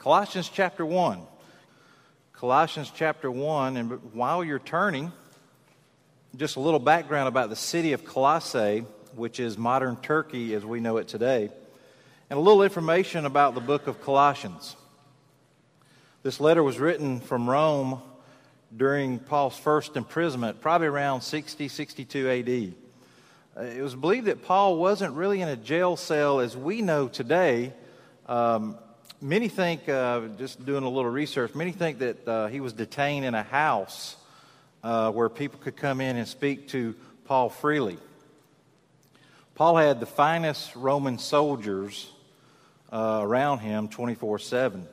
Colossians chapter 1. Colossians chapter 1, and while you're turning, just a little background about the city of Colossae, which is modern Turkey as we know it today, and a little information about the book of Colossians. This letter was written from Rome during Paul's first imprisonment, probably around 60, 62 AD. Uh, it was believed that Paul wasn't really in a jail cell as we know today. Um, many think, uh, just doing a little research, many think that uh, he was detained in a house uh, where people could come in and speak to Paul freely. Paul had the finest Roman soldiers uh, around him 24 7.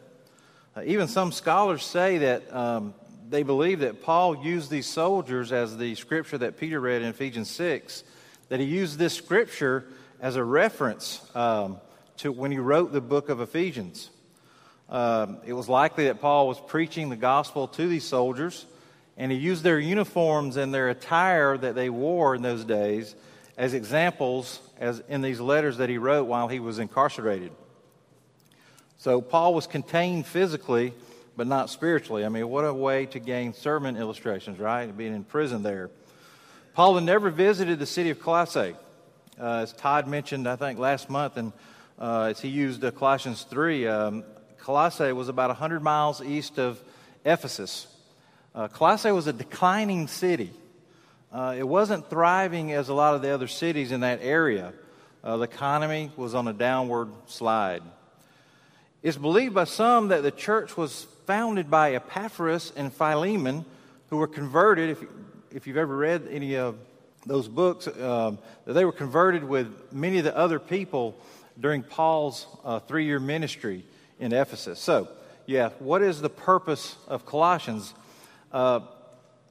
Uh, even some scholars say that um, they believe that Paul used these soldiers as the scripture that Peter read in Ephesians 6 that he used this scripture as a reference um, to when he wrote the book of Ephesians. Um, it was likely that Paul was preaching the gospel to these soldiers, and he used their uniforms and their attire that they wore in those days as examples as in these letters that he wrote while he was incarcerated. So Paul was contained physically, but not spiritually. I mean, what a way to gain sermon illustrations, right? Being in prison there. Paul had never visited the city of Colossae. Uh, as Todd mentioned, I think, last month, and uh, as he used uh, Colossians 3, um, Colossae was about 100 miles east of Ephesus. Uh, Colossae was a declining city. Uh, it wasn't thriving as a lot of the other cities in that area. Uh, the economy was on a downward slide. It's believed by some that the church was founded by Epaphras and Philemon, who were converted. If, if you've ever read any of those books, um, they were converted with many of the other people during Paul's uh, three year ministry in Ephesus. So, yeah, what is the purpose of Colossians? Uh,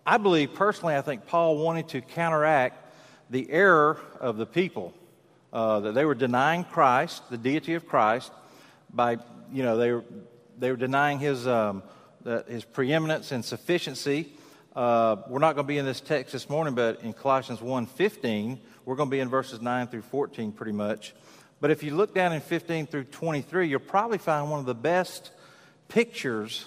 I believe, personally, I think Paul wanted to counteract the error of the people, uh, that they were denying Christ, the deity of Christ, by, you know, they were, they were denying his, um, his preeminence and sufficiency uh, we're not going to be in this text this morning, but in Colossians 1.15, we're going to be in verses 9 through 14 pretty much. But if you look down in 15 through 23, you'll probably find one of the best pictures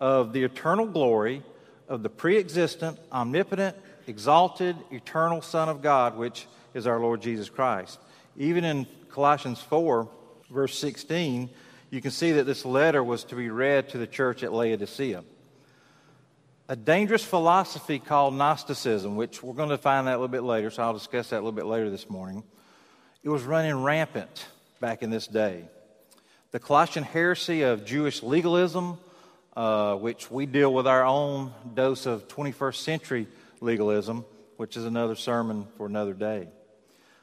of the eternal glory of the pre existent, omnipotent, exalted, eternal Son of God, which is our Lord Jesus Christ. Even in Colossians 4, verse 16, you can see that this letter was to be read to the church at Laodicea a dangerous philosophy called Gnosticism, which we're going to find that a little bit later, so I'll discuss that a little bit later this morning. It was running rampant back in this day. The Colossian heresy of Jewish legalism, uh, which we deal with our own dose of 21st century legalism, which is another sermon for another day.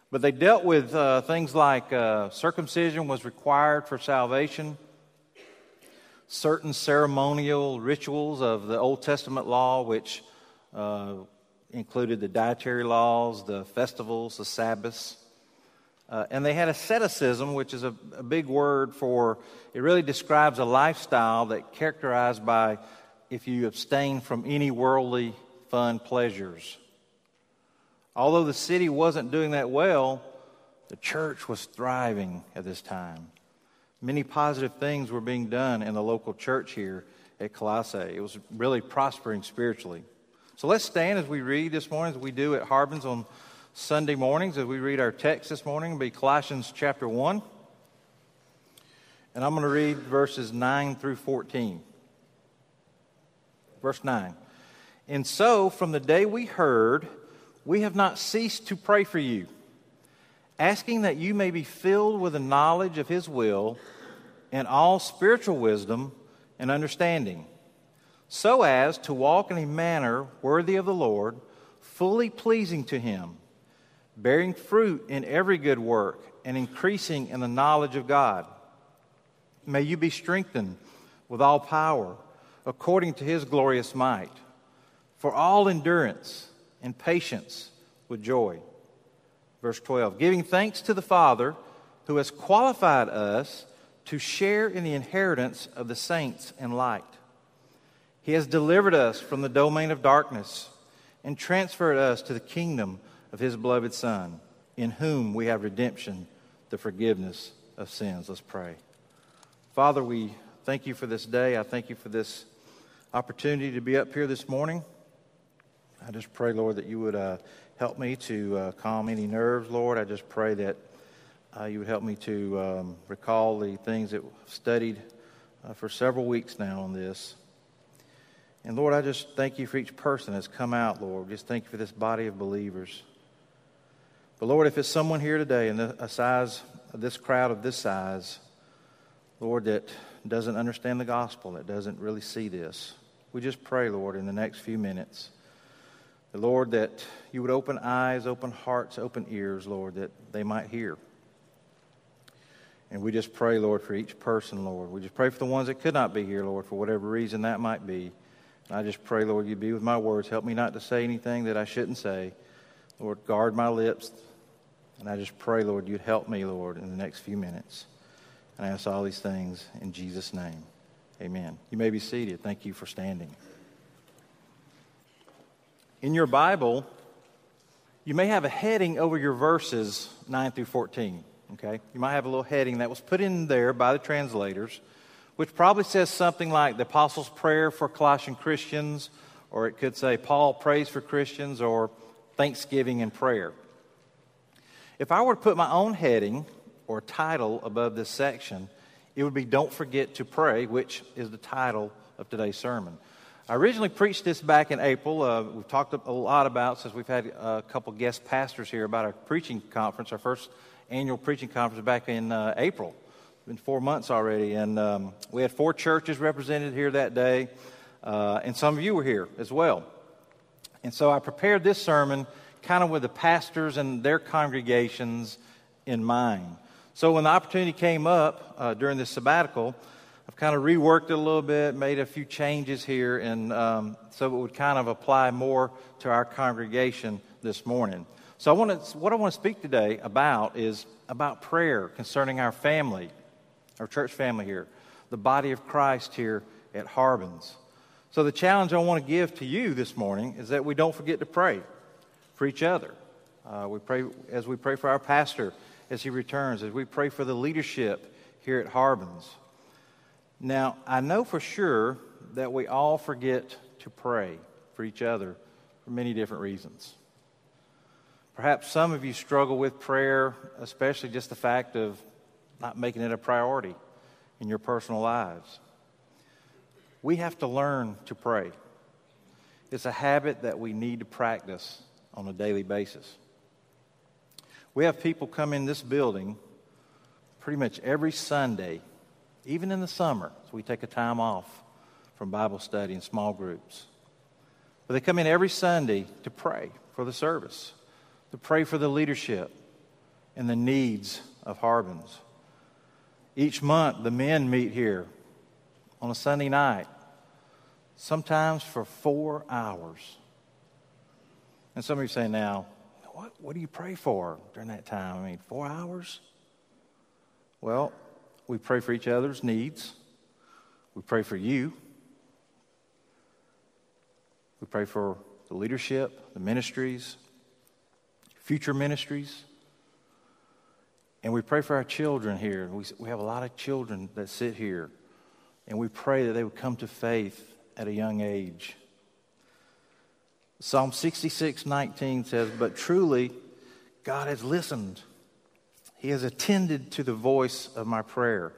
But they dealt with uh, things like uh, circumcision was required for salvation certain ceremonial rituals of the Old Testament law, which uh, included the dietary laws, the festivals, the Sabbaths. Uh, and they had asceticism, which is a, a, big word for, it really describes a lifestyle that characterized by if you abstain from any worldly fun pleasures. Although the city wasn't doing that well, the church was thriving at this time. Many positive things were being done in the local church here at Colossae. It was really prospering spiritually. So let's stand as we read this morning, as we do at Harbin's on Sunday mornings, as we read our text this morning. It'll be Colossians chapter 1. And I'm going to read verses 9 through 14. Verse 9. And so, from the day we heard, we have not ceased to pray for you asking that you may be filled with the knowledge of His will and all spiritual wisdom and understanding, so as to walk in a manner worthy of the Lord, fully pleasing to Him, bearing fruit in every good work and increasing in the knowledge of God. May you be strengthened with all power according to His glorious might, for all endurance and patience with joy Verse 12 Giving thanks to the Father who has qualified us to share in the inheritance of the saints in light. He has delivered us from the domain of darkness and transferred us to the kingdom of His beloved Son, in whom we have redemption, the forgiveness of sins. Let's pray. Father, we thank you for this day. I thank you for this opportunity to be up here this morning. I just pray, Lord, that you would uh, help me to uh, calm any nerves, Lord. I just pray that uh, you would help me to um, recall the things that I've studied uh, for several weeks now on this. And Lord, I just thank you for each person that's come out, Lord. Just thank you for this body of believers. But Lord, if it's someone here today in a size, this crowd of this size, Lord, that doesn't understand the gospel, that doesn't really see this, we just pray, Lord, in the next few minutes, the Lord, that you would open eyes, open hearts, open ears, Lord, that they might hear. And we just pray, Lord, for each person, Lord. We just pray for the ones that could not be here, Lord, for whatever reason that might be. And I just pray, Lord, you be with my words. Help me not to say anything that I shouldn't say. Lord, guard my lips. And I just pray, Lord, you'd help me, Lord, in the next few minutes. And I ask all these things in Jesus' name. Amen. You may be seated. Thank you for standing. In your Bible, you may have a heading over your verses 9 through 14. Okay? You might have a little heading that was put in there by the translators, which probably says something like the Apostles' Prayer for Colossian Christians, or it could say Paul prays for Christians, or Thanksgiving and prayer. If I were to put my own heading or title above this section, it would be Don't Forget to Pray, which is the title of today's sermon. I originally preached this back in April. Uh, we've talked a lot about, since we've had a couple guest pastors here, about our preaching conference, our first annual preaching conference back in uh, April. It's been four months already. And um, we had four churches represented here that day, uh, and some of you were here as well. And so I prepared this sermon kind of with the pastors and their congregations in mind. So when the opportunity came up uh, during this sabbatical, I've kind of reworked it a little bit, made a few changes here, and um, so it would kind of apply more to our congregation this morning. So I want to, what I want to speak today about is about prayer concerning our family, our church family here, the body of Christ here at Harbins. So the challenge I want to give to you this morning is that we don't forget to pray for each other. Uh, we pray as we pray for our pastor as he returns, as we pray for the leadership here at Harbins. Now, I know for sure that we all forget to pray for each other for many different reasons. Perhaps some of you struggle with prayer, especially just the fact of not making it a priority in your personal lives. We have to learn to pray. It's a habit that we need to practice on a daily basis. We have people come in this building pretty much every Sunday, even in the summer, so we take a time off from Bible study and small groups. But they come in every Sunday to pray for the service, to pray for the leadership and the needs of Harbins. Each month, the men meet here on a Sunday night, sometimes for four hours. And some of you say now, what, what do you pray for during that time? I mean, four hours? Well, we pray for each other's needs. We pray for you. We pray for the leadership, the ministries, future ministries. And we pray for our children here. We, we have a lot of children that sit here. And we pray that they would come to faith at a young age. Psalm 66 19 says, But truly, God has listened. He has attended to the voice of my prayer.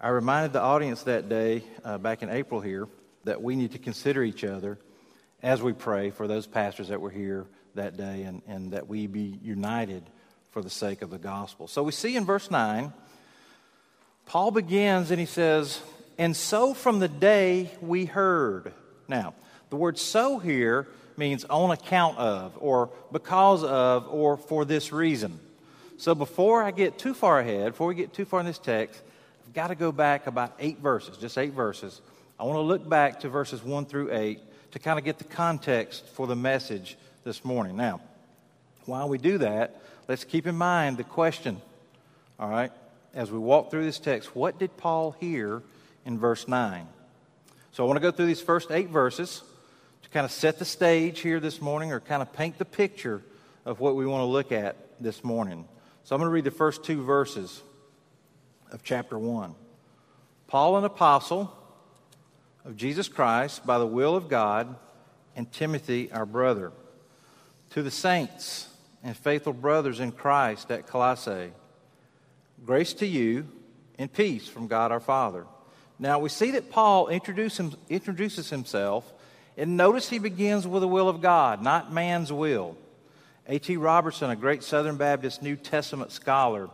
I reminded the audience that day, uh, back in April here, that we need to consider each other as we pray for those pastors that were here that day and, and that we be united for the sake of the gospel. So we see in verse 9, Paul begins and he says, And so from the day we heard. Now, the word so here means on account of, or because of, or for this reason. So before I get too far ahead, before we get too far in this text, I've got to go back about eight verses, just eight verses. I want to look back to verses 1 through 8 to kind of get the context for the message this morning. Now, while we do that, let's keep in mind the question, all right, as we walk through this text what did Paul hear in verse 9? So I want to go through these first eight verses to kind of set the stage here this morning or kind of paint the picture of what we want to look at this morning. So I'm going to read the first two verses of chapter 1. Paul, an apostle of Jesus Christ by the will of God, and Timothy, our brother, to the saints and faithful brothers in Christ at Colossae, grace to you and peace from God our Father. Now we see that Paul introduces himself, and notice he begins with the will of God, not man's will. A.T. Robertson, a great Southern Baptist New Testament scholar,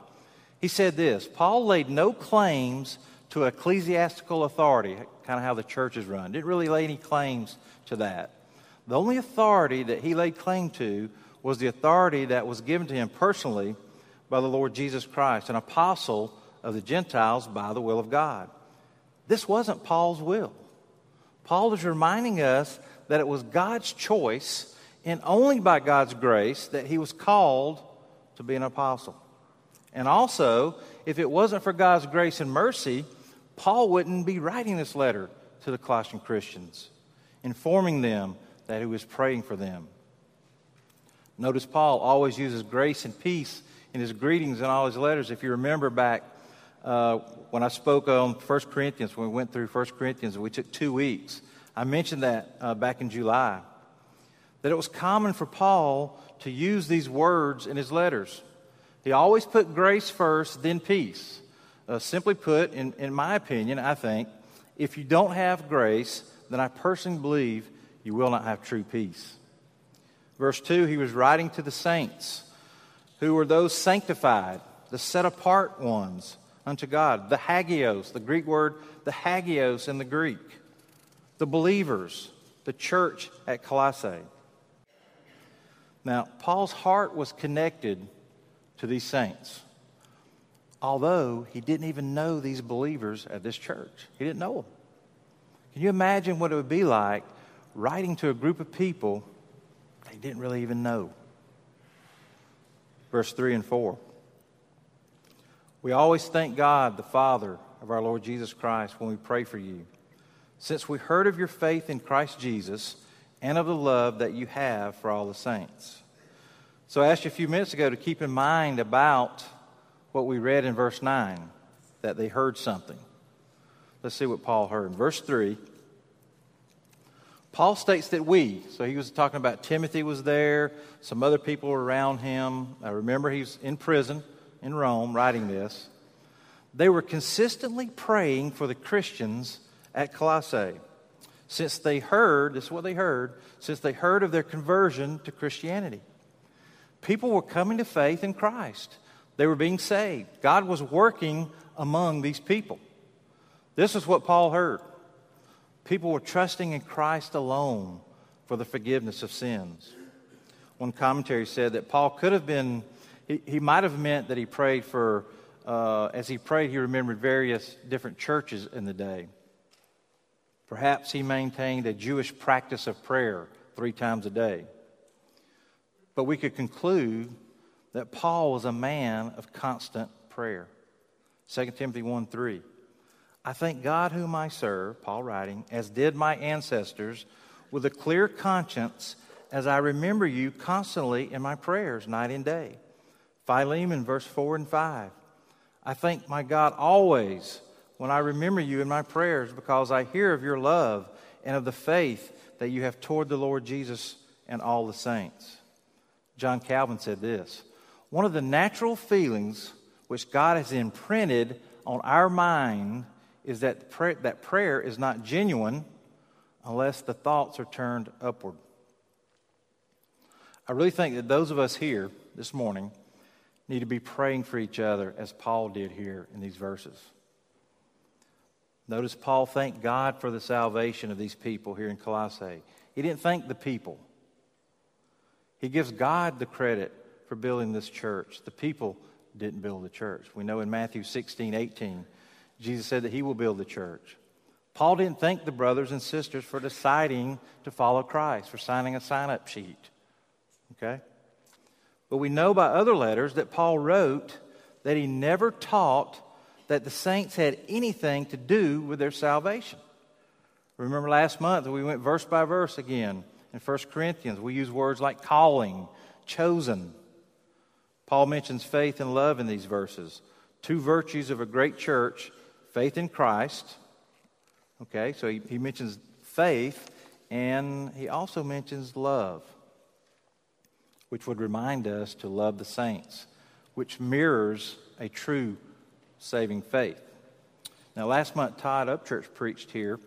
he said this Paul laid no claims to ecclesiastical authority, kind of how the church is run. Didn't really lay any claims to that. The only authority that he laid claim to was the authority that was given to him personally by the Lord Jesus Christ, an apostle of the Gentiles by the will of God. This wasn't Paul's will. Paul is reminding us that it was God's choice and only by God's grace that he was called to be an apostle. And also, if it wasn't for God's grace and mercy, Paul wouldn't be writing this letter to the Colossian Christians, informing them that he was praying for them. Notice Paul always uses grace and peace in his greetings and all his letters. If you remember back uh, when I spoke on 1 Corinthians, when we went through 1 Corinthians, we took two weeks. I mentioned that uh, back in July, that it was common for Paul to use these words in his letters. He always put grace first, then peace. Uh, simply put, in, in my opinion, I think, if you don't have grace, then I personally believe you will not have true peace. Verse 2 he was writing to the saints, who were those sanctified, the set apart ones unto God, the hagios, the Greek word, the hagios in the Greek, the believers, the church at Colossae. Now, Paul's heart was connected to these saints, although he didn't even know these believers at this church. He didn't know them. Can you imagine what it would be like writing to a group of people they didn't really even know. Verse 3 and 4. We always thank God, the Father of our Lord Jesus Christ, when we pray for you, since we heard of your faith in Christ Jesus and of the love that you have for all the saints. So I asked you a few minutes ago to keep in mind about what we read in verse 9, that they heard something. Let's see what Paul heard. In verse 3, Paul states that we, so he was talking about Timothy was there, some other people were around him. I remember he was in prison in Rome writing this. They were consistently praying for the Christians at Colossae. Since they heard, this is what they heard, since they heard of their conversion to Christianity. People were coming to faith in Christ. They were being saved. God was working among these people. This is what Paul heard. People were trusting in Christ alone for the forgiveness of sins. One commentary said that Paul could have been, he, he might have meant that he prayed for, uh, as he prayed, he remembered various different churches in the day. Perhaps he maintained a Jewish practice of prayer three times a day. But we could conclude that Paul was a man of constant prayer. 2 Timothy 1 3. I thank God whom I serve, Paul writing, as did my ancestors, with a clear conscience as I remember you constantly in my prayers, night and day. Philemon, verse 4 and 5. I thank my God always when I remember you in my prayers because I hear of your love and of the faith that you have toward the Lord Jesus and all the saints. John Calvin said this One of the natural feelings which God has imprinted on our mind is that that prayer is not genuine unless the thoughts are turned upward. I really think that those of us here this morning need to be praying for each other as Paul did here in these verses. Notice Paul thanked God for the salvation of these people here in Colossae. He didn't thank the people. He gives God the credit for building this church. The people didn't build the church. We know in Matthew 16, 18, Jesus said that he will build the church. Paul didn't thank the brothers and sisters for deciding to follow Christ, for signing a sign up sheet. Okay? But we know by other letters that Paul wrote that he never taught that the saints had anything to do with their salvation. Remember last month we went verse by verse again in 1 Corinthians. We use words like calling, chosen. Paul mentions faith and love in these verses, two virtues of a great church faith in Christ. Okay, so he, he mentions faith, and he also mentions love, which would remind us to love the saints, which mirrors a true saving faith. Now, last month, Todd Upchurch preached here,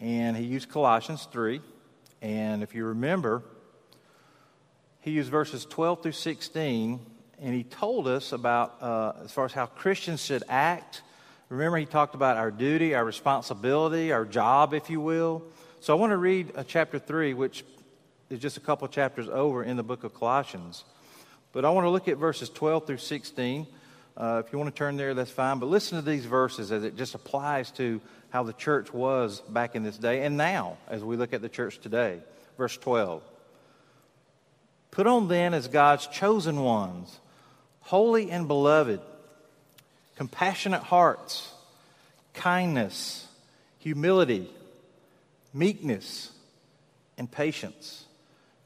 and he used Colossians 3. And if you remember, he used verses 12 through 16, and he told us about, uh, as far as how Christians should act. Remember, he talked about our duty, our responsibility, our job, if you will. So I want to read chapter 3, which is just a couple chapters over in the book of Colossians. But I want to look at verses 12 through 16. Uh, if you want to turn there, that's fine. But listen to these verses as it just applies to how the church was back in this day and now as we look at the church today. Verse 12. Put on then as God's chosen ones, holy and beloved, compassionate hearts, kindness, humility, meekness, and patience,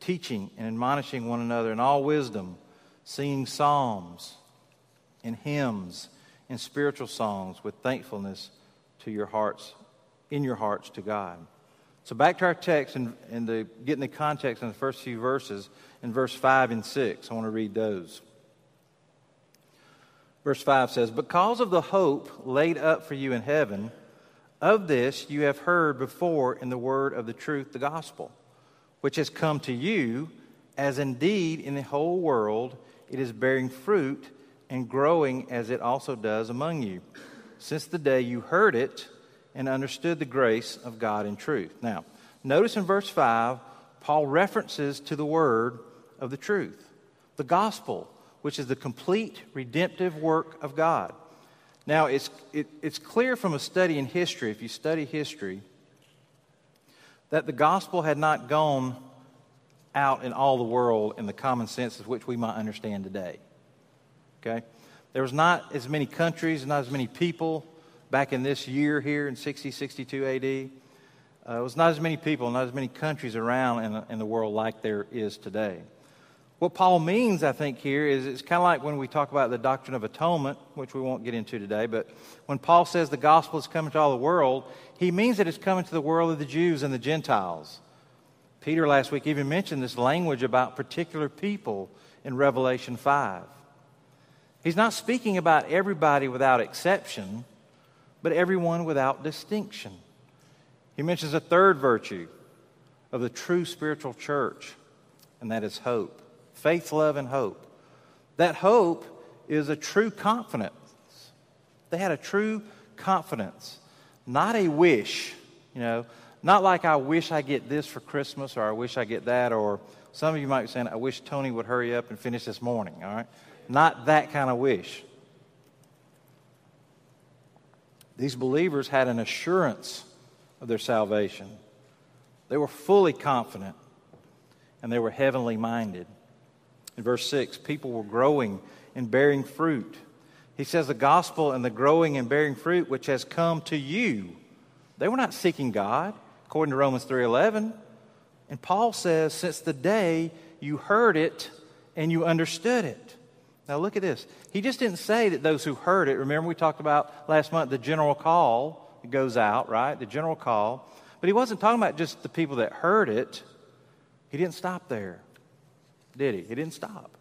teaching and admonishing one another in all wisdom, singing psalms and hymns and spiritual songs with thankfulness to your hearts, in your hearts to God. So back to our text and, and the, getting the context in the first few verses in verse 5 and 6. I want to read those. Verse 5 says, Because of the hope laid up for you in heaven, of this you have heard before in the word of the truth, the gospel, which has come to you, as indeed in the whole world it is bearing fruit and growing as it also does among you, since the day you heard it and understood the grace of God in truth. Now, notice in verse 5, Paul references to the word of the truth, the gospel, which is the complete redemptive work of God. Now, it's, it, it's clear from a study in history, if you study history, that the gospel had not gone out in all the world in the common sense of which we might understand today. Okay? There was not as many countries, not as many people back in this year here in 60, 62 AD. Uh, it was not as many people, not as many countries around in, in the world like there is today. What Paul means, I think, here is it's kind of like when we talk about the doctrine of atonement, which we won't get into today, but when Paul says the gospel is coming to all the world, he means that it's coming to the world of the Jews and the Gentiles. Peter last week even mentioned this language about particular people in Revelation 5. He's not speaking about everybody without exception, but everyone without distinction. He mentions a third virtue of the true spiritual church, and that is hope faith, love, and hope. That hope is a true confidence. They had a true confidence, not a wish, you know, not like I wish I get this for Christmas or I wish I get that, or some of you might be saying, I wish Tony would hurry up and finish this morning, all right? Not that kind of wish. These believers had an assurance of their salvation. They were fully confident and they were heavenly minded. In verse 6, people were growing and bearing fruit. He says the gospel and the growing and bearing fruit which has come to you. They were not seeking God, according to Romans 3:11. And Paul says, since the day you heard it and you understood it. Now, look at this. He just didn't say that those who heard it, remember we talked about last month the general call that goes out, right? The general call. But he wasn't talking about just the people that heard it. He didn't stop there, did he? He didn't stop.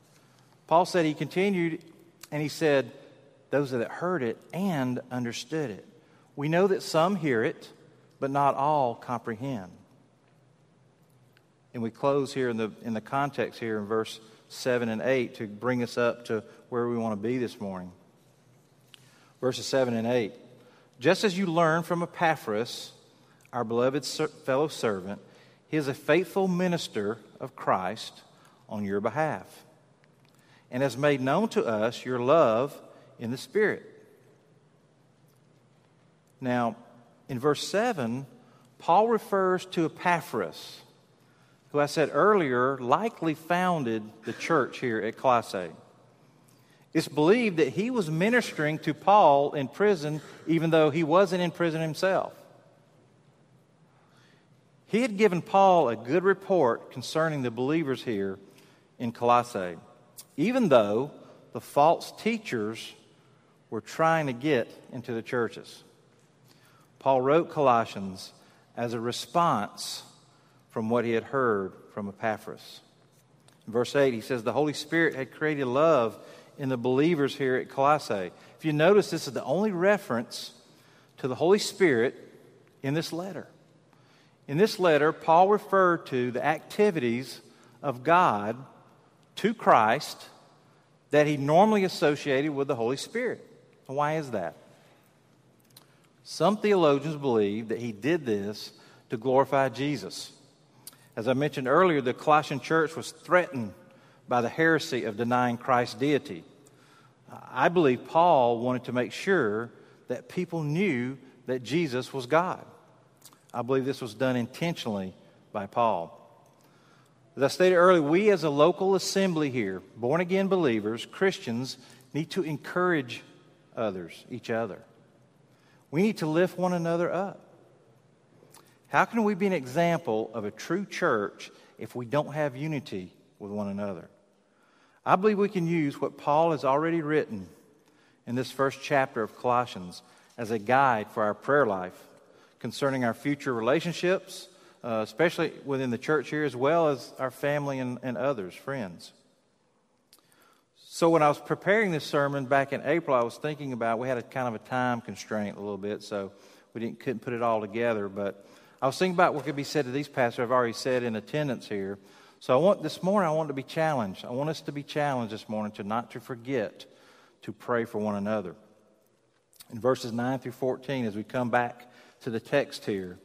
Paul said he continued and he said, those that heard it and understood it. We know that some hear it, but not all comprehend. And we close here in the, in the context here in verse 7 and 8 to bring us up to where we want to be this morning. Verses 7 and 8. Just as you learned from Epaphras, our beloved fellow servant, he is a faithful minister of Christ on your behalf and has made known to us your love in the Spirit. Now, in verse 7, Paul refers to Epaphras, who I said earlier likely founded the church here at Colossae. It's believed that he was ministering to Paul in prison, even though he wasn't in prison himself. He had given Paul a good report concerning the believers here in Colossae, even though the false teachers were trying to get into the churches. Paul wrote Colossians as a response from what he had heard from Epaphras. In verse 8, he says, The Holy Spirit had created love in the believers here at Colossae. If you notice, this is the only reference to the Holy Spirit in this letter. In this letter, Paul referred to the activities of God to Christ that he normally associated with the Holy Spirit. Why is that? Some theologians believe that he did this to glorify Jesus. As I mentioned earlier, the Colossian church was threatened by the heresy of denying Christ's deity. I believe Paul wanted to make sure that people knew that Jesus was God. I believe this was done intentionally by Paul. As I stated earlier, we as a local assembly here, born again believers, Christians, need to encourage others, each other. We need to lift one another up. How can we be an example of a true church if we don't have unity with one another? I believe we can use what Paul has already written in this first chapter of Colossians as a guide for our prayer life concerning our future relationships, uh, especially within the church here, as well as our family and, and others, friends. So, when I was preparing this sermon back in April, I was thinking about we had a kind of a time constraint a little bit, so we didn't, couldn't put it all together. But I was thinking about what could be said to these pastors I've already said in attendance here. So I want this morning I want to be challenged. I want us to be challenged this morning to not to forget to pray for one another. In verses 9 through 14, as we come back to the text here,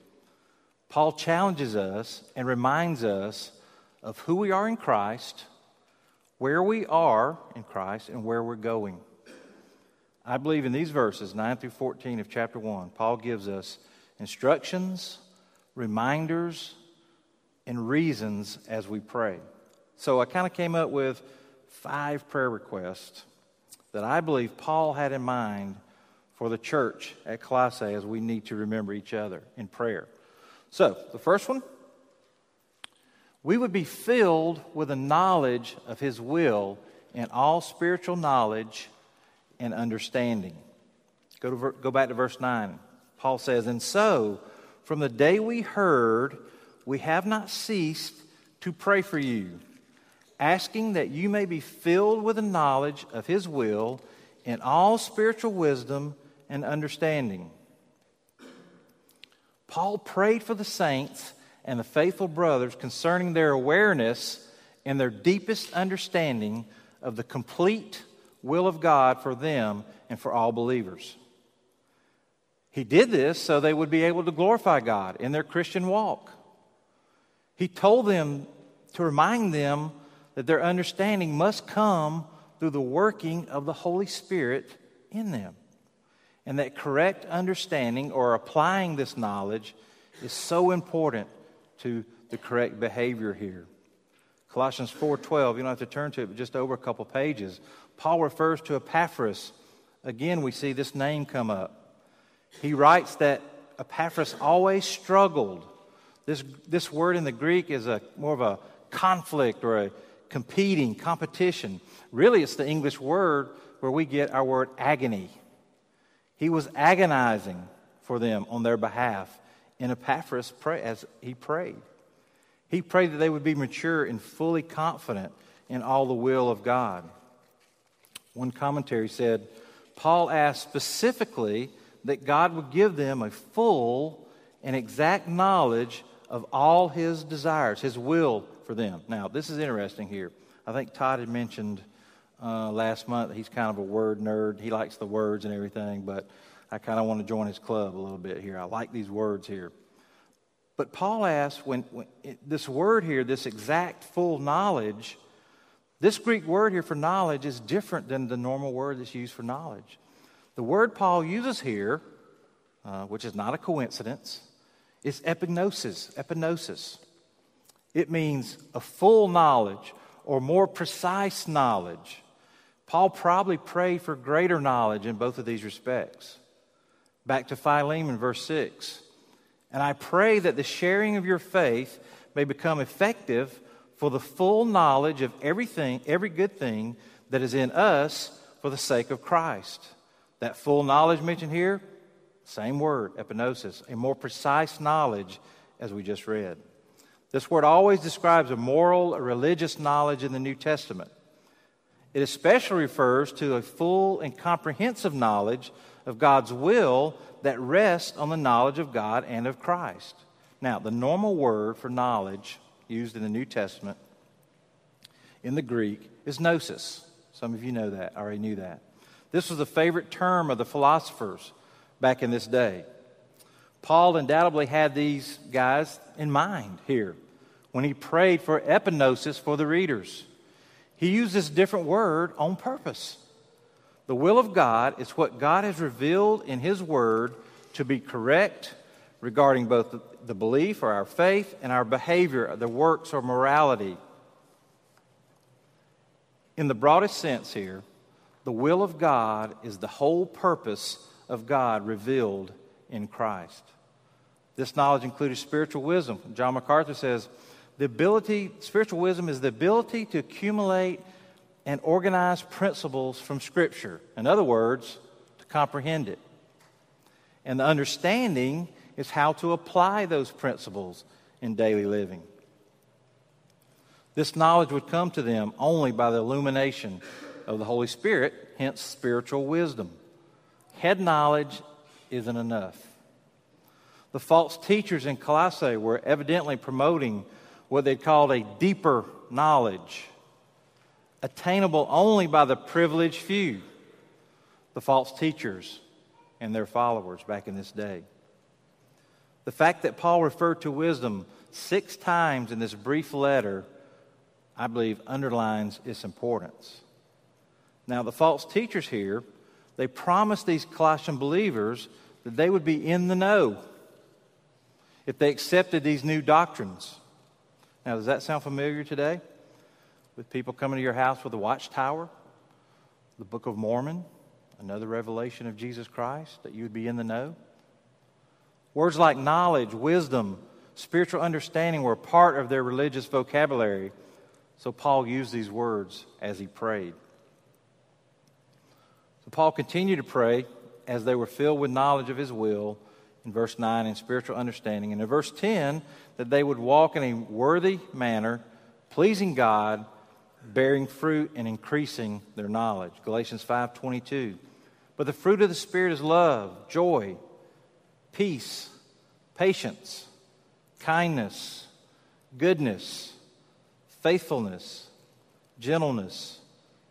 Paul challenges us and reminds us of who we are in Christ, where we are in Christ, and where we're going. I believe in these verses, 9 through 14 of chapter 1, Paul gives us instructions, reminders, and reasons as we pray. So I kind of came up with five prayer requests that I believe Paul had in mind for the church at Colossae as we need to remember each other in prayer. So, the first one we would be filled with a knowledge of His will and all spiritual knowledge and understanding. Go, to, go back to verse 9. Paul says, And so, from the day we heard, we have not ceased to pray for you, asking that you may be filled with the knowledge of His will in all spiritual wisdom and understanding. Paul prayed for the saints and the faithful brothers concerning their awareness and their deepest understanding of the complete will of God for them and for all believers. He did this so they would be able to glorify God in their Christian walk. He told them to remind them that their understanding must come through the working of the Holy Spirit in them. And that correct understanding or applying this knowledge is so important to the correct behavior here. Colossians 4:12, you don't have to turn to it, but just over a couple pages. Paul refers to Epaphras. Again, we see this name come up. He writes that Epaphras always struggled this, this word in the Greek is a, more of a conflict or a competing, competition. Really, it's the English word where we get our word agony. He was agonizing for them on their behalf in Epaphras pray, as he prayed. He prayed that they would be mature and fully confident in all the will of God. One commentary said, Paul asked specifically that God would give them a full and exact knowledge of all his desires, his will for them. Now, this is interesting here. I think Todd had mentioned uh, last month he's kind of a word nerd. He likes the words and everything, but I kind of want to join his club a little bit here. I like these words here. But Paul asks when, when it, this word here, this exact full knowledge, this Greek word here for knowledge is different than the normal word that's used for knowledge. The word Paul uses here uh, which is not a coincidence, is epignosis. Epignosis. It means a full knowledge or more precise knowledge. Paul probably prayed for greater knowledge in both of these respects. Back to Philemon, verse 6. And I pray that the sharing of your faith may become effective for the full knowledge of everything, every good thing that is in us for the sake of Christ. That full knowledge mentioned here, same word, epignosis, a more precise knowledge as we just read. This word always describes a moral or religious knowledge in the New Testament. It especially refers to a full and comprehensive knowledge of God's will that rests on the knowledge of God and of Christ. Now, the normal word for knowledge used in the New Testament in the Greek is gnosis. Some of you know that, already knew that. This was a favorite term of the philosophers back in this day. Paul undoubtedly had these guys in mind here when he prayed for epignosis for the readers. He used this different word on purpose. The will of God is what God has revealed in His Word to be correct regarding both the belief or our faith and our behavior, the works or morality. In the broadest sense here, the will of God is the whole purpose of God revealed in Christ. This knowledge included spiritual wisdom. John MacArthur says, the ability, spiritual wisdom is the ability to accumulate and organize principles from Scripture. In other words, to comprehend it. And the understanding is how to apply those principles in daily living. This knowledge would come to them only by the illumination of the Holy Spirit, hence spiritual wisdom. Head knowledge isn't enough. The false teachers in Colossae were evidently promoting what they called a deeper knowledge attainable only by the privileged few, the false teachers and their followers back in this day. The fact that Paul referred to wisdom six times in this brief letter, I believe, underlines its importance. Now, the false teachers here, they promised these Colossian believers that they would be in the know if they accepted these new doctrines. Now, does that sound familiar today? with people coming to your house with a watchtower, the Book of Mormon, another revelation of Jesus Christ, that you would be in the know. Words like knowledge, wisdom, spiritual understanding were part of their religious vocabulary. So Paul used these words as he prayed. So Paul continued to pray as they were filled with knowledge of his will in verse 9 and spiritual understanding. And in verse 10, that they would walk in a worthy manner, pleasing God bearing fruit and increasing their knowledge. Galatians 5:22. But the fruit of the spirit is love, joy, peace, patience, kindness, goodness, faithfulness, gentleness,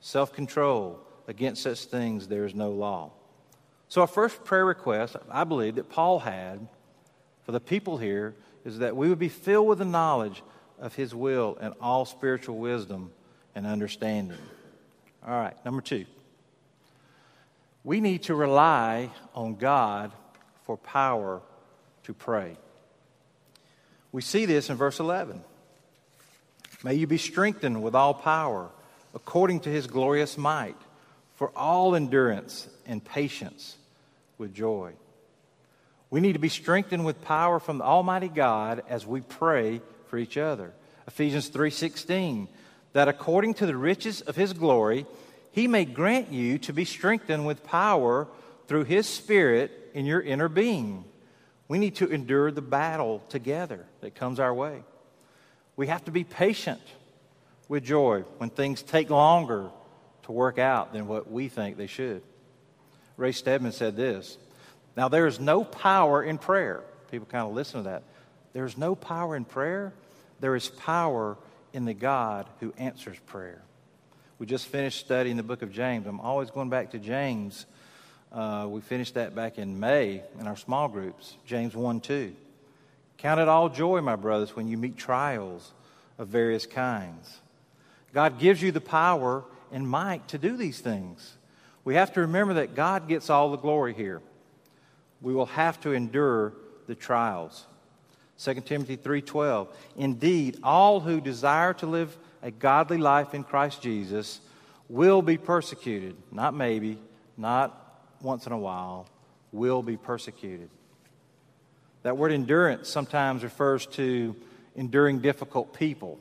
self-control. Against such things there is no law. So our first prayer request, I believe that Paul had for the people here is that we would be filled with the knowledge of his will and all spiritual wisdom and understanding. All right, number two. We need to rely on God for power to pray. We see this in verse 11. May you be strengthened with all power according to his glorious might for all endurance and patience with joy. We need to be strengthened with power from the almighty God as we pray for each other. Ephesians 3:16 that according to the riches of his glory, he may grant you to be strengthened with power through his Spirit in your inner being. We need to endure the battle together that comes our way. We have to be patient with joy when things take longer to work out than what we think they should. Ray Stedman said this Now, there is no power in prayer. People kind of listen to that. There's no power in prayer, there is power in the God who answers prayer. We just finished studying the book of James. I'm always going back to James. Uh, we finished that back in May in our small groups, James 1 2. Count it all joy, my brothers, when you meet trials of various kinds. God gives you the power and might to do these things. We have to remember that God gets all the glory here. We will have to endure the trials. 2 Timothy 3:12 Indeed all who desire to live a godly life in Christ Jesus will be persecuted. Not maybe not once in a while will be persecuted. That word endurance sometimes refers to enduring difficult people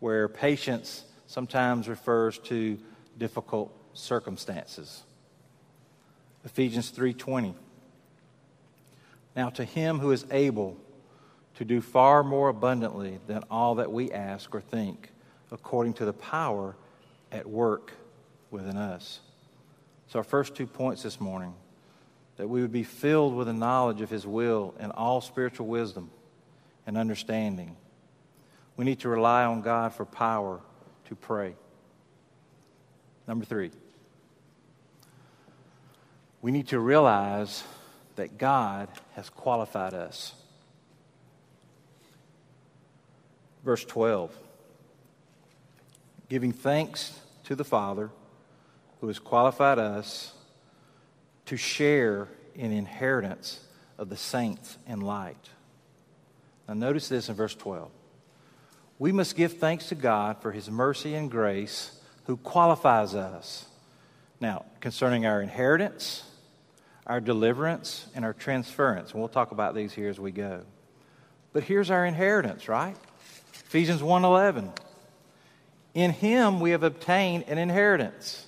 where patience sometimes refers to difficult circumstances. Ephesians 3:20 Now to him who is able to do far more abundantly than all that we ask or think, according to the power at work within us. So, our first two points this morning that we would be filled with the knowledge of His will and all spiritual wisdom and understanding. We need to rely on God for power to pray. Number three, we need to realize that God has qualified us. verse 12. Giving thanks to the Father who has qualified us to share in inheritance of the saints in light. Now, notice this in verse 12. We must give thanks to God for his mercy and grace who qualifies us. Now, concerning our inheritance, our deliverance, and our transference. And we'll talk about these here as we go. But here's our inheritance, right? Ephesians 1:11. In him we have obtained an inheritance,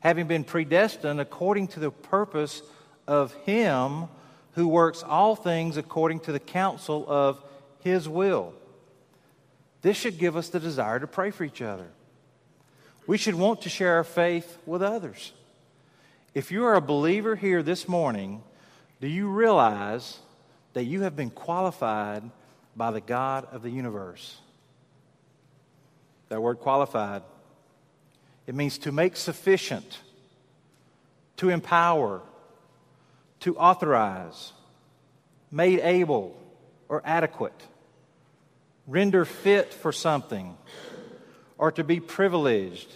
having been predestined according to the purpose of him who works all things according to the counsel of his will. This should give us the desire to pray for each other. We should want to share our faith with others. If you are a believer here this morning, do you realize that you have been qualified by the God of the universe. That word qualified, it means to make sufficient, to empower, to authorize, made able or adequate, render fit for something, or to be privileged,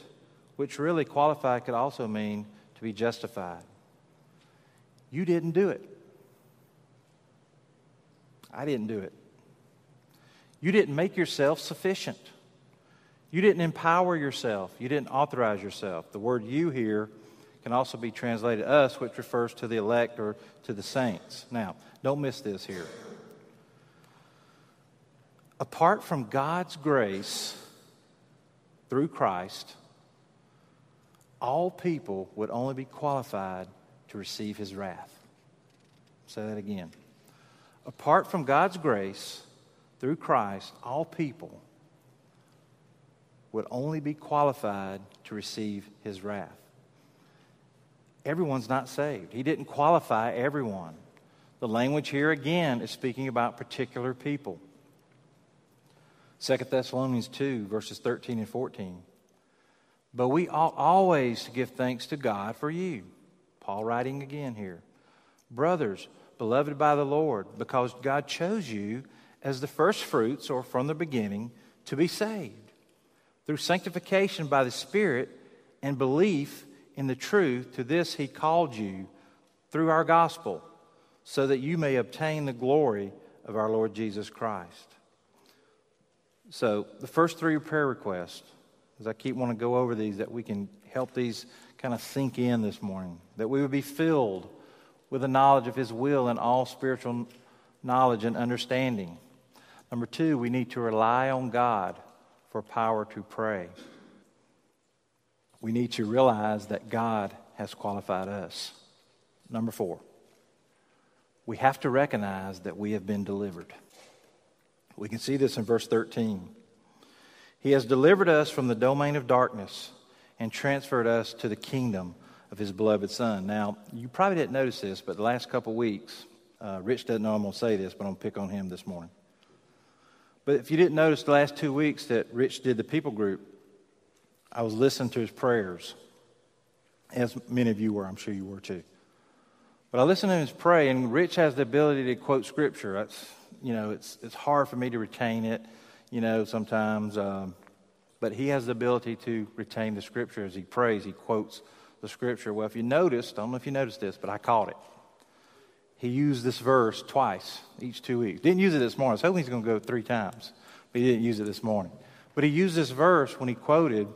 which really qualified could also mean to be justified. You didn't do it. I didn't do it. You didn't make yourself sufficient. You didn't empower yourself. You didn't authorize yourself. The word you here can also be translated us, which refers to the elect or to the saints. Now, don't miss this here. Apart from God's grace through Christ, all people would only be qualified to receive his wrath. Say that again. Apart from God's grace, through Christ, all people would only be qualified to receive his wrath. Everyone's not saved. He didn't qualify everyone. The language here again is speaking about particular people. 2 Thessalonians 2, verses 13 and 14. But we ought always to give thanks to God for you. Paul writing again here. Brothers, beloved by the Lord, because God chose you as the first fruits or from the beginning to be saved through sanctification by the Spirit and belief in the truth. To this he called you through our gospel, so that you may obtain the glory of our Lord Jesus Christ. So, the first three prayer requests, I keep wanting to go over these, that we can help these kind of sink in this morning, that we would be filled with the knowledge of His will and all spiritual knowledge and understanding. Number two, we need to rely on God for power to pray. We need to realize that God has qualified us. Number four, we have to recognize that we have been delivered. We can see this in verse 13. He has delivered us from the domain of darkness and transferred us to the kingdom of his beloved Son. Now, you probably didn't notice this, but the last couple weeks, uh, Rich doesn't know I'm going to say this, but I'm going to pick on him this morning. But if you didn't notice the last two weeks that Rich did the people group, I was listening to his prayers, as many of you were, I'm sure you were too. But I listened to him pray, and Rich has the ability to quote scripture. That's, you know, it's, it's hard for me to retain it, you know, sometimes. Um, but he has the ability to retain the scripture as he prays. He quotes the scripture. Well, if you noticed, I don't know if you noticed this, but I caught it. he used this verse twice each two weeks. Didn't use it this morning. I was hoping he's going to go three times, but he didn't use it this morning. But he used this verse when he quoted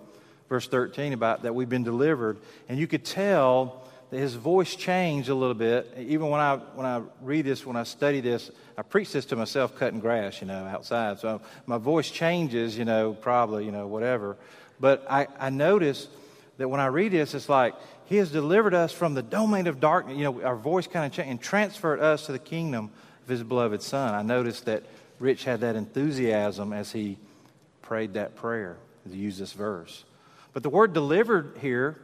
verse 13 about that we've been delivered, and you could tell his voice changed a little bit. Even when I when I read this, when I study this, I preach this to myself cutting grass, you know, outside. So my voice changes, you know, probably, you know, whatever. But I, I notice that when I read this, it's like he has delivered us from the domain of darkness. You know, our voice kind of changed and transferred us to the kingdom of his beloved son. I noticed that Rich had that enthusiasm as he prayed that prayer, he used this verse. But the word delivered here,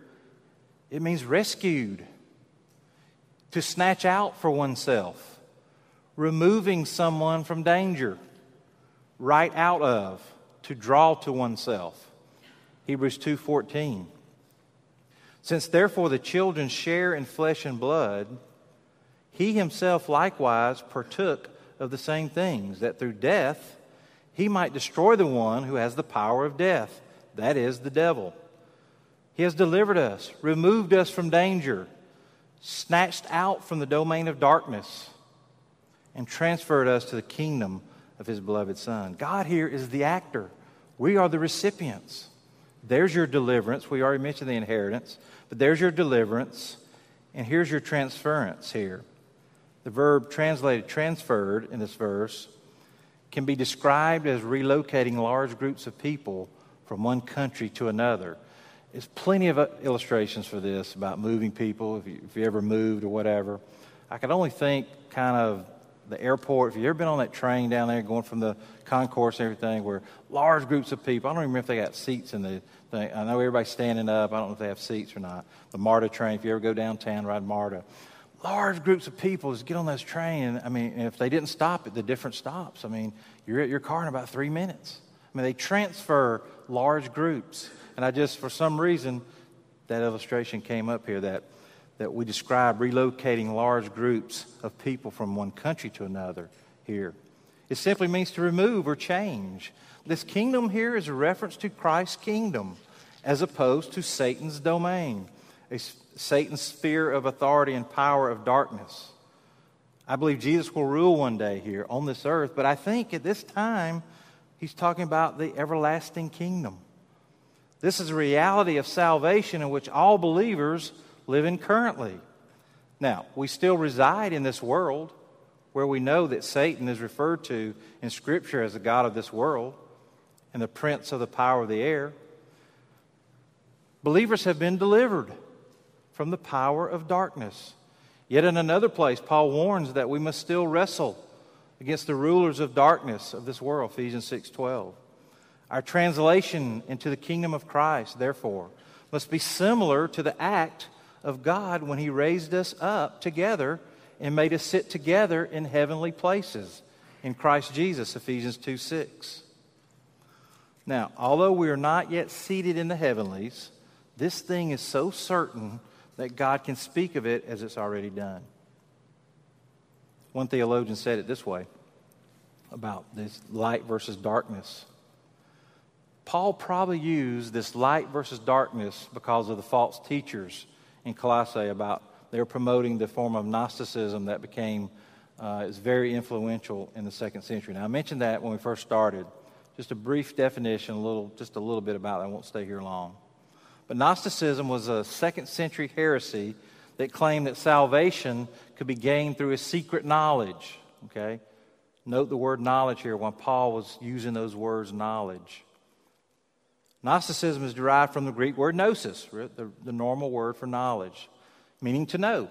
it means rescued, to snatch out for oneself, removing someone from danger, right out of, to draw to oneself. Hebrews 2:14. Since therefore the children share in flesh and blood, he himself likewise partook of the same things, that through death he might destroy the one who has the power of death, that is, the devil he has delivered us, removed us from danger, snatched out from the domain of darkness, and transferred us to the kingdom of His beloved Son. God here is the actor, we are the recipients. There's your deliverance. We already mentioned the inheritance, but there's your deliverance, and here's your transference here. The verb translated transferred in this verse can be described as relocating large groups of people from one country to another. There's plenty of uh, illustrations for this about moving people, if you, if you ever moved or whatever. I could only think kind of the airport, if you've ever been on that train down there going from the concourse and everything, where large groups of people, I don't even remember if they got seats in the thing. I know everybody's standing up. I don't know if they have seats or not. The MARTA train, if you ever go downtown, ride MARTA. Large groups of people just get on this train. I mean, if they didn't stop at the different stops, I mean, you're at your car in about three minutes. I mean, they transfer large groups. And I just, for some reason, that illustration came up here that, that we describe relocating large groups of people from one country to another here. It simply means to remove or change. This kingdom here is a reference to Christ's kingdom as opposed to Satan's domain, a, Satan's sphere of authority and power of darkness. I believe Jesus will rule one day here on this earth, but I think at this time he's talking about the everlasting kingdom. This is a reality of salvation in which all believers live in currently. Now, we still reside in this world where we know that Satan is referred to in Scripture as the God of this world and the prince of the power of the air. Believers have been delivered from the power of darkness. Yet in another place, Paul warns that we must still wrestle against the rulers of darkness of this world, Ephesians 6 12. Our translation into the kingdom of Christ, therefore, must be similar to the act of God when He raised us up together and made us sit together in heavenly places in Christ Jesus, Ephesians 2 6. Now, although we are not yet seated in the heavenlies, this thing is so certain that God can speak of it as it's already done. One theologian said it this way about this light versus darkness. Paul probably used this light versus darkness because of the false teachers in Colossae about they were promoting the form of Gnosticism that became uh, is very influential in the second century. Now I mentioned that when we first started. Just a brief definition, a little, just a little bit about it. I won't stay here long. But Gnosticism was a second century heresy that claimed that salvation could be gained through a secret knowledge. Okay? Note the word knowledge here when Paul was using those words knowledge. Gnosticism is derived from the Greek word gnosis, the, the normal word for knowledge, meaning to know.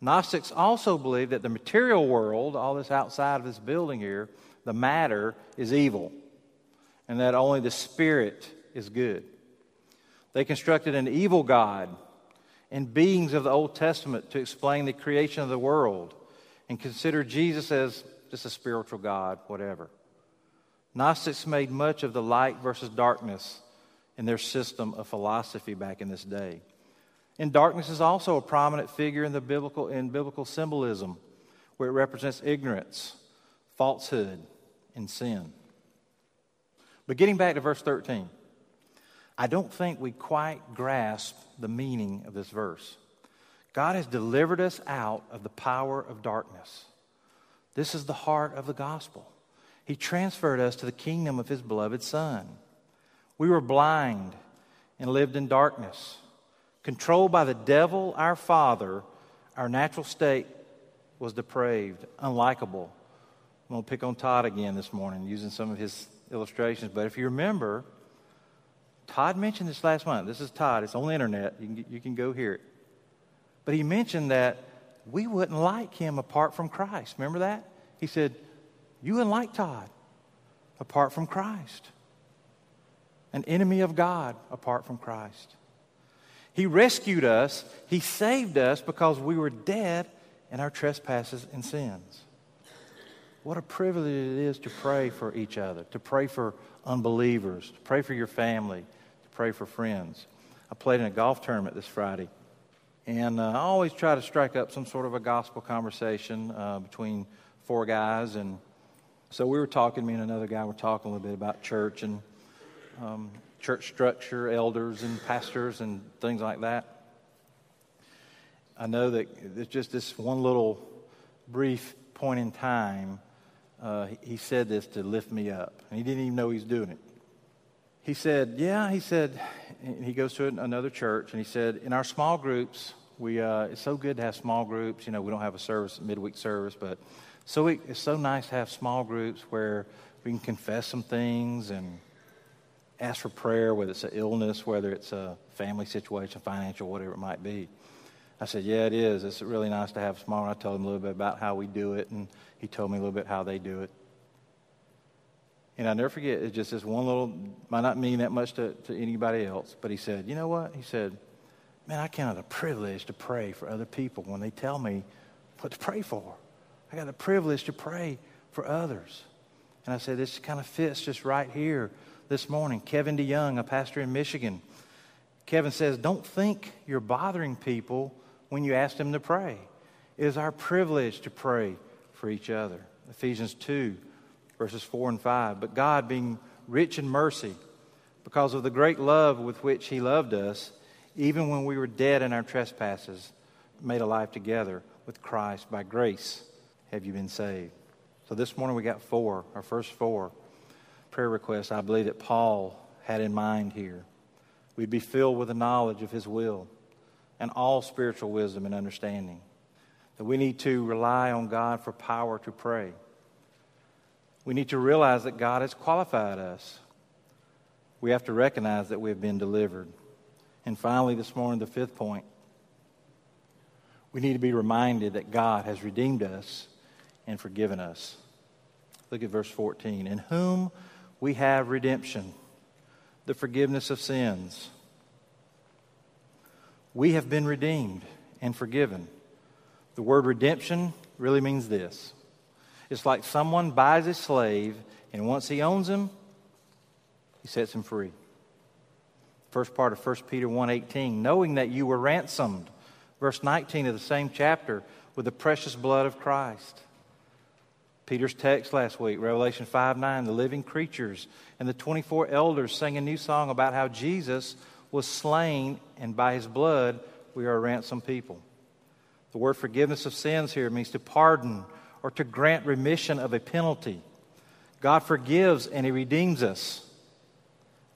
Gnostics also believe that the material world, all this outside of this building here, the matter is evil, and that only the spirit is good. They constructed an evil God and beings of the Old Testament to explain the creation of the world and consider Jesus as just a spiritual God, whatever. Gnostics made much of the light versus darkness in their system of philosophy back in this day. And darkness is also a prominent figure in the biblical in biblical symbolism, where it represents ignorance, falsehood, and sin. But getting back to verse 13, I don't think we quite grasp the meaning of this verse. God has delivered us out of the power of darkness. This is the heart of the gospel. He transferred us to the kingdom of His beloved Son. We were blind and lived in darkness. Controlled by the devil, our father, our natural state was depraved, unlikable. I'm going to pick on Todd again this morning using some of his illustrations. But if you remember, Todd mentioned this last month. This is Todd. It's on the internet. You can, you can go hear it. But he mentioned that we wouldn't like him apart from Christ. Remember that? He said, You wouldn't like Todd apart from Christ an enemy of God apart from Christ. He rescued us, He saved us because we were dead in our trespasses and sins. What a privilege it is to pray for each other, to pray for unbelievers, to pray for your family, pray for friends. I played in a golf tournament this Friday, and uh, I always try to strike up some sort of a gospel conversation uh, between four guys. And so we were talking, me and another guy were talking a little bit about church and um, church structure, elders and pastors and things like that. I know that it's just this one little brief point in time. Uh, he said this to lift me up, and he didn't even know he was doing it. He said, "Yeah," he said. he goes to another church, and he said, "In our small groups, we uh, it's so good to have small groups. You know, we don't have a service, midweek service, but so we, it's so nice to have small groups where we can confess some things and ask for prayer, whether it's an illness, whether it's a family situation, financial, whatever it might be. I said, Yeah, it is. It's really nice to have small. I told him a little bit about how we do it, and he told me a little bit how they do it. And I never forget, it's just this one little, might not mean that much to, to anybody else, but he said, You know what? He said, Man, I count it a privilege to pray for other people when they tell me what to pray for. I got the privilege to pray for others. And I said, This kind of fits just right here this morning. Kevin DeYoung, a pastor in Michigan. Kevin says, Don't think you're bothering people when you ask them to pray. It is our privilege to pray for each other. Ephesians 2, verses 4 and 5. But God, being rich in mercy, because of the great love with which He loved us, even when we were dead in our trespasses, made alive together with Christ. By grace have you been saved. So this morning we got four, our first four prayer requests I believe that Paul had in mind here. We'd be filled with the knowledge of his will and all spiritual wisdom and understanding. That we need to rely on God for power to pray. We need to realize that God has qualified us. We have to recognize that we have been delivered. And finally, this morning, the fifth point we need to be reminded that God has redeemed us and forgiven us. Look at verse 14. In whom we have redemption, the forgiveness of sins. We have been redeemed and forgiven. The word redemption really means this it's like someone buys a slave, and once he owns him, he sets him free. First part of 1 Peter 1:18, knowing that you were ransomed. Verse 19 of the same chapter, with the precious blood of Christ. Peter's text last week, Revelation 5 9, the living creatures and the 24 elders sang a new song about how Jesus was slain, and by his blood we are a ransomed people. The word forgiveness of sins here means to pardon or to grant remission of a penalty. God forgives and he redeems us.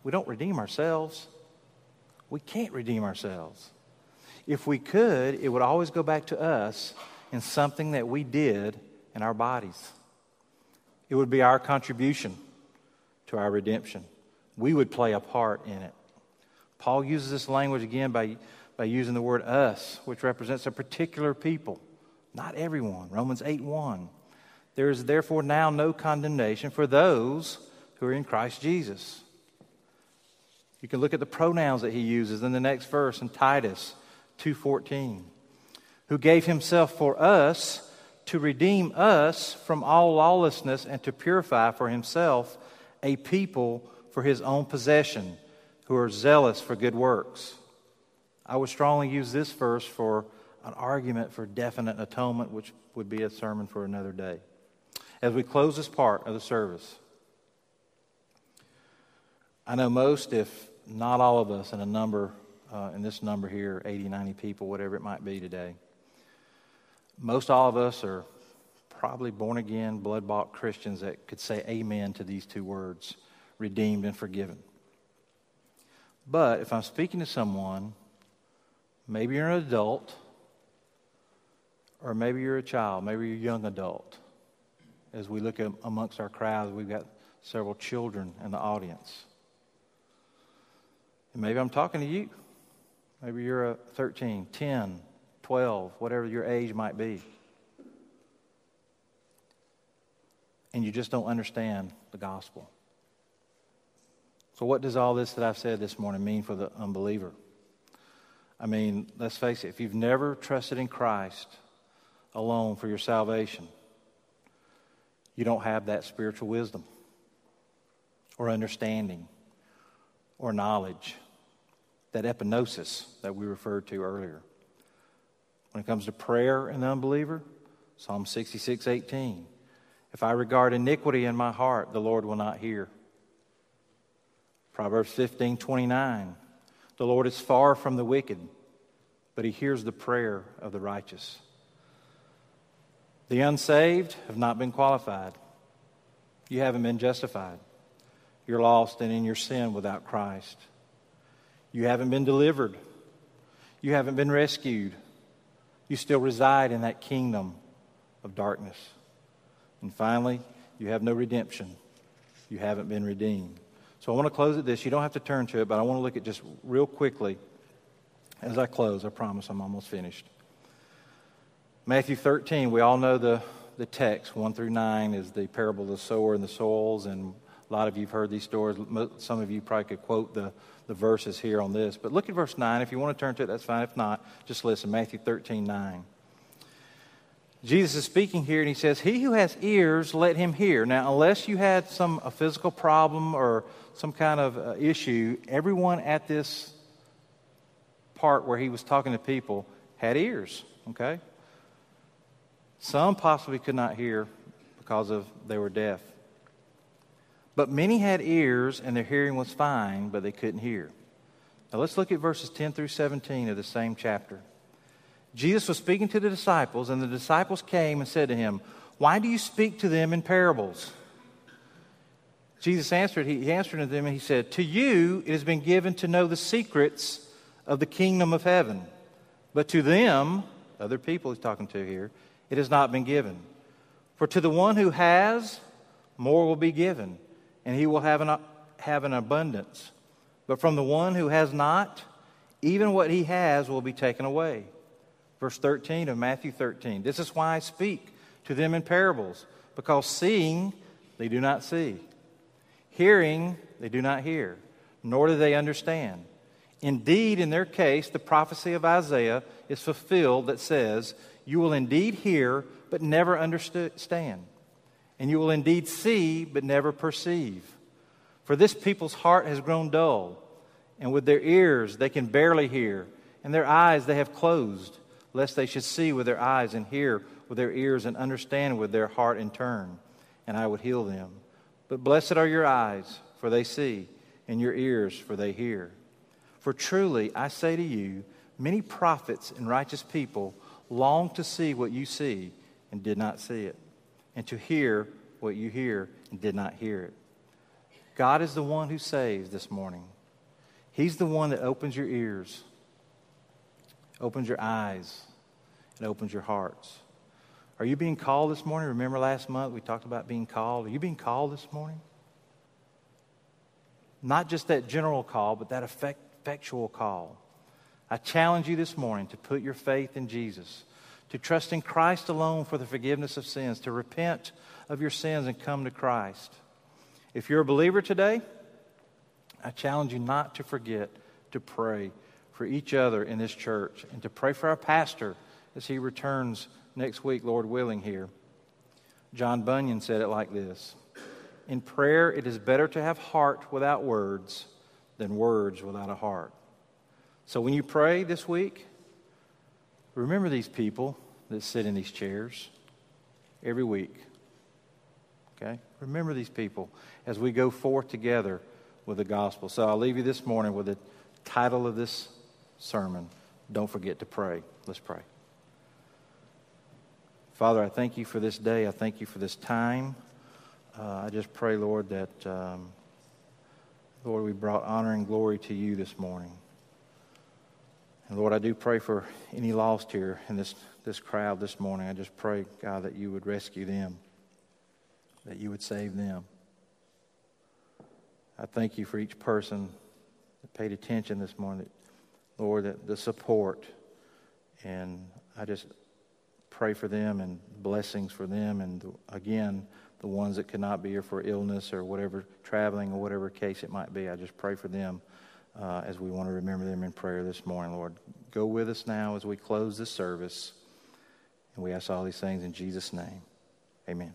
We don't redeem ourselves. We can't redeem ourselves. If we could, it would always go back to us in something that we did in our bodies. It would be our contribution to our redemption. We would play a part in it. Paul uses this language again by, by using the word us, which represents a particular people, not everyone. Romans 8 1. There is therefore now no condemnation for those who are in Christ Jesus. You can look at the pronouns that he uses in the next verse in Titus 2:14. Who gave himself for us to redeem us from all lawlessness and to purify for himself a people for his own possession who are zealous for good works. I would strongly use this verse for an argument for definite atonement, which would be a sermon for another day. As we close this part of the service, I know most, if not all of us, and a number uh, in this number here 80, 90 people, whatever it might be today. Most all of us are probably born again, blood bought Christians that could say amen to these two words redeemed and forgiven. But if I'm speaking to someone, maybe you're an adult, or maybe you're a child, maybe you're a young adult. As we look at amongst our crowds, we've got several children in the audience. And maybe I'm talking to you. Maybe you're a 13, 10, 12, whatever your age might be. And you just don't understand the gospel. So, what does all this that I've said this morning mean for the unbeliever? I mean, let's face it, if you've never trusted in Christ alone for your salvation, you don't have that spiritual wisdom or understanding or knowledge, that epignosis that we referred to earlier. When it comes to prayer and the unbeliever, Psalm 66 18. If I regard iniquity in my heart, the Lord will not hear. Proverbs 15 29. The Lord is far from the wicked, but he hears the prayer of the righteous. The unsaved have not been qualified. You haven't been justified. You're lost and in your sin without Christ. You haven't been delivered. You haven't been rescued. You still reside in that kingdom of darkness. And finally, you have no redemption. You haven't been redeemed. So I want to close at this. You don't have to turn to it, but I want to look at just real quickly as I close. I promise I'm almost finished. Matthew 13, we all know the, the text, 1 through 9, is the parable of the sower and the soils. And a lot of you have heard these stories. Some of you probably could quote the, the verses here on this. But look at verse 9. If you want to turn to it, that's fine. If not, just listen. Matthew 13, 9. Jesus is speaking here and he says, He who has ears, let him hear. Now, unless you had some a physical problem or some kind of uh, issue, everyone at this part where he was talking to people had ears, okay? Some possibly could not hear because of they were deaf. But many had ears and their hearing was fine, but they couldn't hear. Now let's look at verses 10 through 17 of the same chapter. Jesus was speaking to the disciples, and the disciples came and said to him, Why do you speak to them in parables? Jesus answered, he answered to them and he said, To you it has been given to know the secrets of the kingdom of heaven. But to them, other people he's talking to here, it has not been given. For to the one who has, more will be given, and he will have an, have an abundance. But from the one who has not, even what he has will be taken away. Verse 13 of Matthew 13. This is why I speak to them in parables, because seeing they do not see, hearing they do not hear, nor do they understand. Indeed, in their case, the prophecy of Isaiah is fulfilled that says, You will indeed hear, but never understand, and you will indeed see, but never perceive. For this people's heart has grown dull, and with their ears they can barely hear, and their eyes they have closed lest they should see with their eyes and hear with their ears and understand with their heart in turn, and I would heal them. But blessed are your eyes, for they see, and your ears, for they hear. For truly, I say to you, many prophets and righteous people long to see what you see and did not see it, and to hear what you hear and did not hear it. God is the one who saves this morning. He's the one that opens your ears opens your eyes, and opens your hearts. Are you being called this morning? Remember last month we talked about being called? Are you being called this morning? Not just that general call, but that effect, effectual call. I challenge you this morning to put your faith in Jesus, to trust in Christ alone for the forgiveness of sins, to repent of your sins and come to Christ. If you're a believer today, I challenge you not to forget to pray for each other in this church and to pray for our pastor as he returns next week, Lord willing, here. John Bunyan said it like this In prayer, it is better to have heart without words than words without a heart. So when you pray this week, remember these people that sit in these chairs every week. Okay? Remember these people as we go forth together with the gospel. So I'll leave you this morning with the title of this sermon, don't forget to pray. Let's pray. Father, I thank you for this day. I thank you for this time. Uh, I just pray, Lord, that, um, Lord, we brought honor and glory to you this morning. And Lord, I do pray for any lost here in this, this crowd this morning. I just pray, God, that you would rescue them, that you would save them. I thank you for each person that paid attention this morning, Lord, that the support. And I just pray for them and blessings for them. And again, the ones that could not be here for illness or whatever, traveling or whatever case it might be, I just pray for them uh, as we want to remember them in prayer this morning, Lord. Go with us now as we close this service. And we ask all these things in Jesus' name. Amen.